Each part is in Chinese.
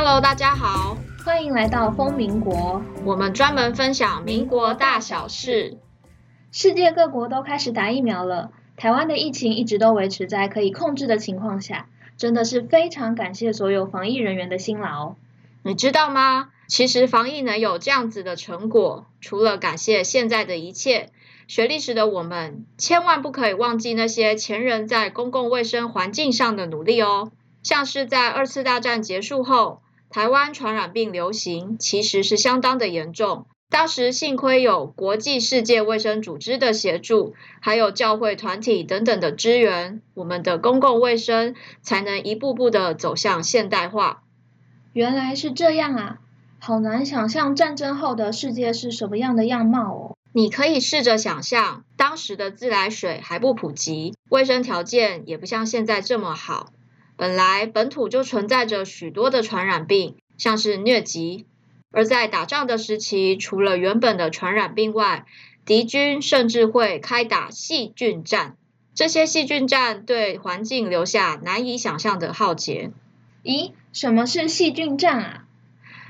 Hello，大家好，欢迎来到风民国。我们专门分享民国大小事。世界各国都开始打疫苗了，台湾的疫情一直都维持在可以控制的情况下，真的是非常感谢所有防疫人员的辛劳。你知道吗？其实防疫能有这样子的成果，除了感谢现在的一切，学历史的我们千万不可以忘记那些前人在公共卫生环境上的努力哦。像是在二次大战结束后，台湾传染病流行其实是相当的严重。当时幸亏有国际世界卫生组织的协助，还有教会团体等等的支援，我们的公共卫生才能一步步的走向现代化。原来是这样啊，好难想象战争后的世界是什么样的样貌哦。你可以试着想象，当时的自来水还不普及，卫生条件也不像现在这么好。本来本土就存在着许多的传染病，像是疟疾。而在打仗的时期，除了原本的传染病外，敌军甚至会开打细菌战。这些细菌战对环境留下难以想象的浩劫。咦，什么是细菌战啊？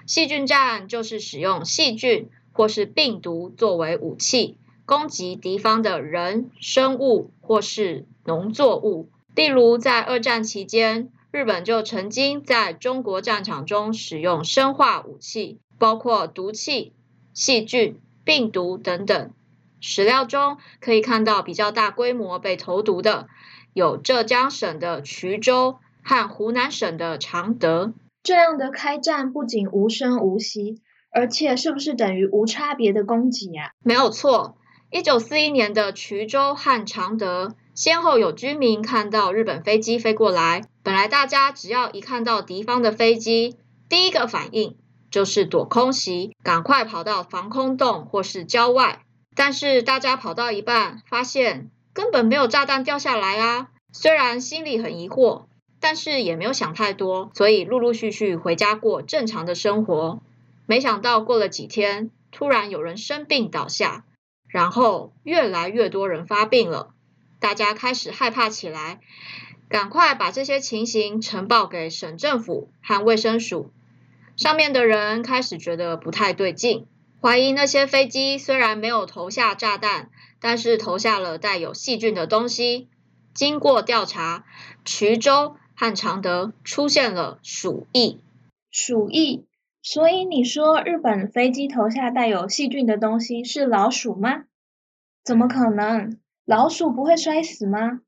细菌战就是使用细菌或是病毒作为武器，攻击敌方的人、生物或是农作物。例如，在二战期间，日本就曾经在中国战场中使用生化武器，包括毒气、细菌、病毒等等。史料中可以看到比较大规模被投毒的，有浙江省的衢州和湖南省的常德。这样的开战不仅无声无息，而且是不是等于无差别的攻击呀？没有错，一九四一年的衢州和常德。先后有居民看到日本飞机飞过来，本来大家只要一看到敌方的飞机，第一个反应就是躲空袭，赶快跑到防空洞或是郊外。但是大家跑到一半，发现根本没有炸弹掉下来啊！虽然心里很疑惑，但是也没有想太多，所以陆陆续续回家过正常的生活。没想到过了几天，突然有人生病倒下，然后越来越多人发病了。大家开始害怕起来，赶快把这些情形呈报给省政府和卫生署。上面的人开始觉得不太对劲，怀疑那些飞机虽然没有投下炸弹，但是投下了带有细菌的东西。经过调查，衢州和常德出现了鼠疫。鼠疫？所以你说日本飞机投下带有细菌的东西是老鼠吗？怎么可能？老鼠不会摔死吗？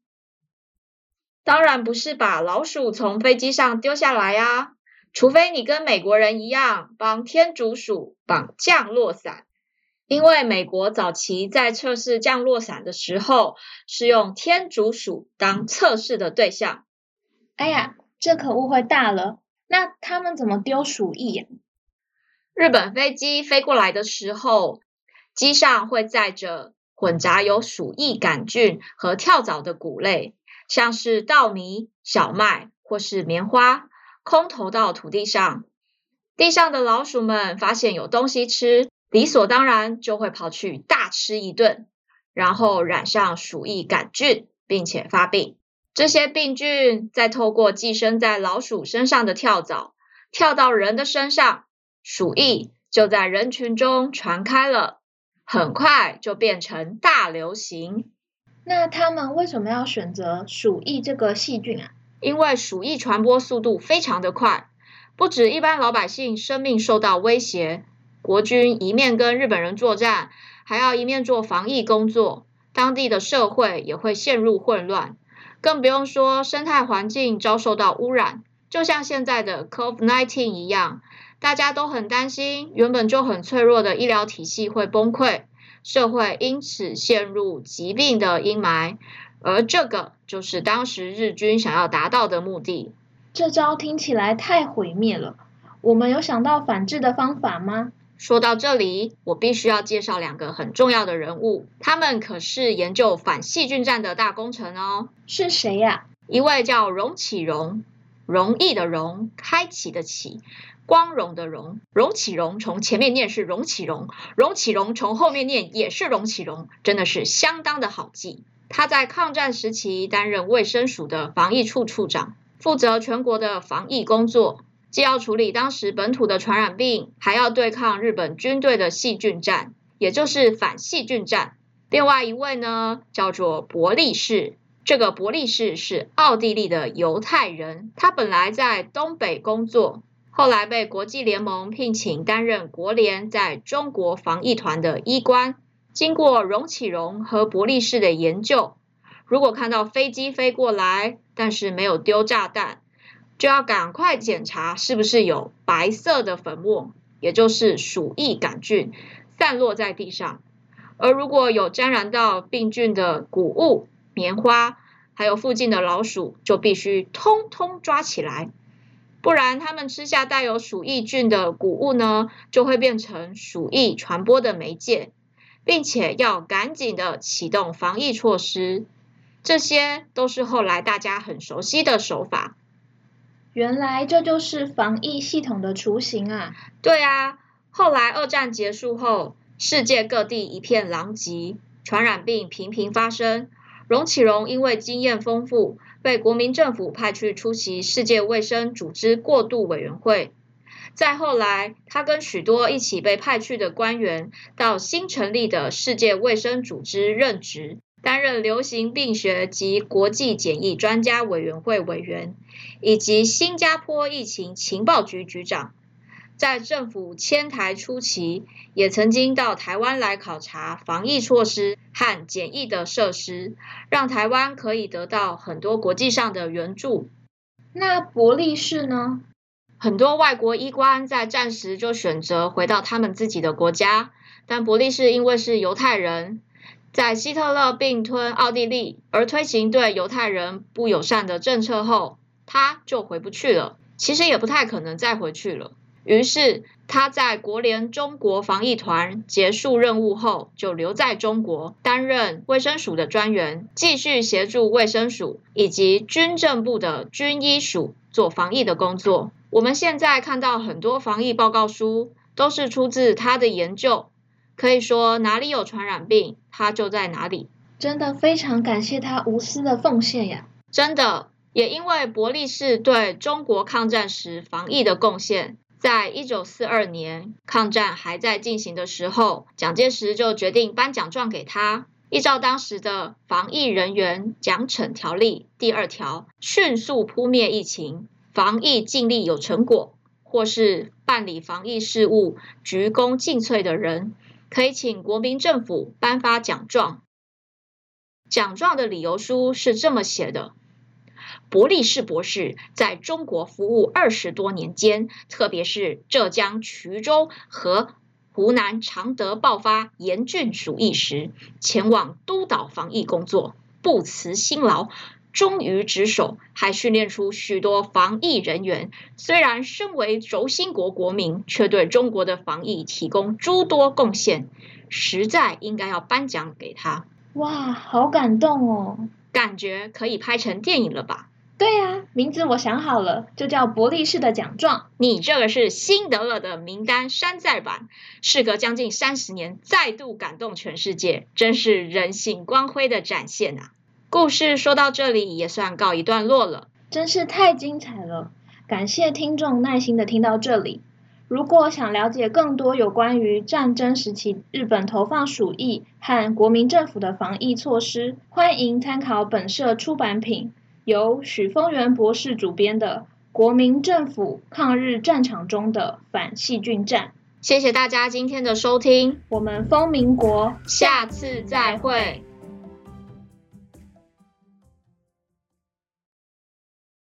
当然不是把老鼠从飞机上丢下来啊，除非你跟美国人一样帮天竺鼠绑降落伞，因为美国早期在测试降落伞的时候是用天竺鼠当测试的对象。哎呀，这可误会大了。那他们怎么丢鼠疫呀？日本飞机飞过来的时候，机上会载着。混杂有鼠疫杆菌和跳蚤的谷类，像是稻米、小麦或是棉花，空投到土地上。地上的老鼠们发现有东西吃，理所当然就会跑去大吃一顿，然后染上鼠疫杆菌，并且发病。这些病菌再透过寄生在老鼠身上的跳蚤，跳到人的身上，鼠疫就在人群中传开了。很快就变成大流行。那他们为什么要选择鼠疫这个细菌啊？因为鼠疫传播速度非常的快，不止一般老百姓生命受到威胁，国军一面跟日本人作战，还要一面做防疫工作，当地的社会也会陷入混乱，更不用说生态环境遭受到污染，就像现在的 COVID-19 一样。大家都很担心，原本就很脆弱的医疗体系会崩溃，社会因此陷入疾病的阴霾，而这个就是当时日军想要达到的目的。这招听起来太毁灭了。我们有想到反制的方法吗？说到这里，我必须要介绍两个很重要的人物，他们可是研究反细菌战的大功臣哦。是谁呀？一位叫荣启荣，容易的容，开启的启。光荣的荣，荣启荣从前面念是荣启荣，荣启荣从后面念也是荣启荣，真的是相当的好记。他在抗战时期担任卫生署的防疫处处长，负责全国的防疫工作。既要处理当时本土的传染病，还要对抗日本军队的细菌战，也就是反细菌战。另外一位呢，叫做伯利士。这个伯利士是奥地利的犹太人，他本来在东北工作，后来被国际联盟聘请担任国联在中国防疫团的医官。经过荣启荣和伯利士的研究，如果看到飞机飞过来，但是没有丢炸弹，就要赶快检查是不是有白色的粉末，也就是鼠疫杆菌散落在地上。而如果有沾染到病菌的谷物、棉花，还有附近的老鼠，就必须通通抓起来，不然他们吃下带有鼠疫菌的谷物呢，就会变成鼠疫传播的媒介，并且要赶紧的启动防疫措施。这些都是后来大家很熟悉的手法。原来这就是防疫系统的雏形啊！对啊，后来二战结束后，世界各地一片狼藉，传染病频频发生。荣启荣因为经验丰富，被国民政府派去出席世界卫生组织过渡委员会。再后来，他跟许多一起被派去的官员，到新成立的世界卫生组织任职。担任流行病学及国际检疫专家委员会委员，以及新加坡疫情情报局局长。在政府迁台初期，也曾经到台湾来考察防疫措施和检疫的设施，让台湾可以得到很多国际上的援助。那伯利士呢？很多外国医官在战时就选择回到他们自己的国家，但伯利士因为是犹太人。在希特勒并吞奥地利而推行对犹太人不友善的政策后，他就回不去了。其实也不太可能再回去了。于是他在国联中国防疫团结束任务后，就留在中国担任卫生署的专员，继续协助卫生署以及军政部的军医署做防疫的工作。我们现在看到很多防疫报告书，都是出自他的研究。可以说哪里有传染病，他就在哪里。真的非常感谢他无私的奉献呀！真的，也因为伯利士对中国抗战时防疫的贡献，在一九四二年抗战还在进行的时候，蒋介石就决定颁奖状给他。依照当时的防疫人员奖惩条例第二条，迅速扑灭疫情，防疫尽力有成果，或是办理防疫事务鞠躬尽瘁的人。可以请国民政府颁发奖状。奖状的理由书是这么写的：伯利士博士在中国服务二十多年间，特别是浙江衢州和湖南常德爆发严峻鼠疫时，前往督导防疫工作，不辞辛劳。忠于职守，还训练出许多防疫人员。虽然身为轴心国国民，却对中国的防疫提供诸多贡献，实在应该要颁奖给他。哇，好感动哦！感觉可以拍成电影了吧？对呀，名字我想好了，就叫伯利士的奖状。你这个是辛德勒的名单山寨版，事隔将近三十年，再度感动全世界，真是人性光辉的展现啊！故事说到这里也算告一段落了，真是太精彩了！感谢听众耐心的听到这里。如果想了解更多有关于战争时期日本投放鼠疫和国民政府的防疫措施，欢迎参考本社出版品，由许丰源博士主编的《国民政府抗日战场中的反细菌战》。谢谢大家今天的收听，我们风民国下次再会。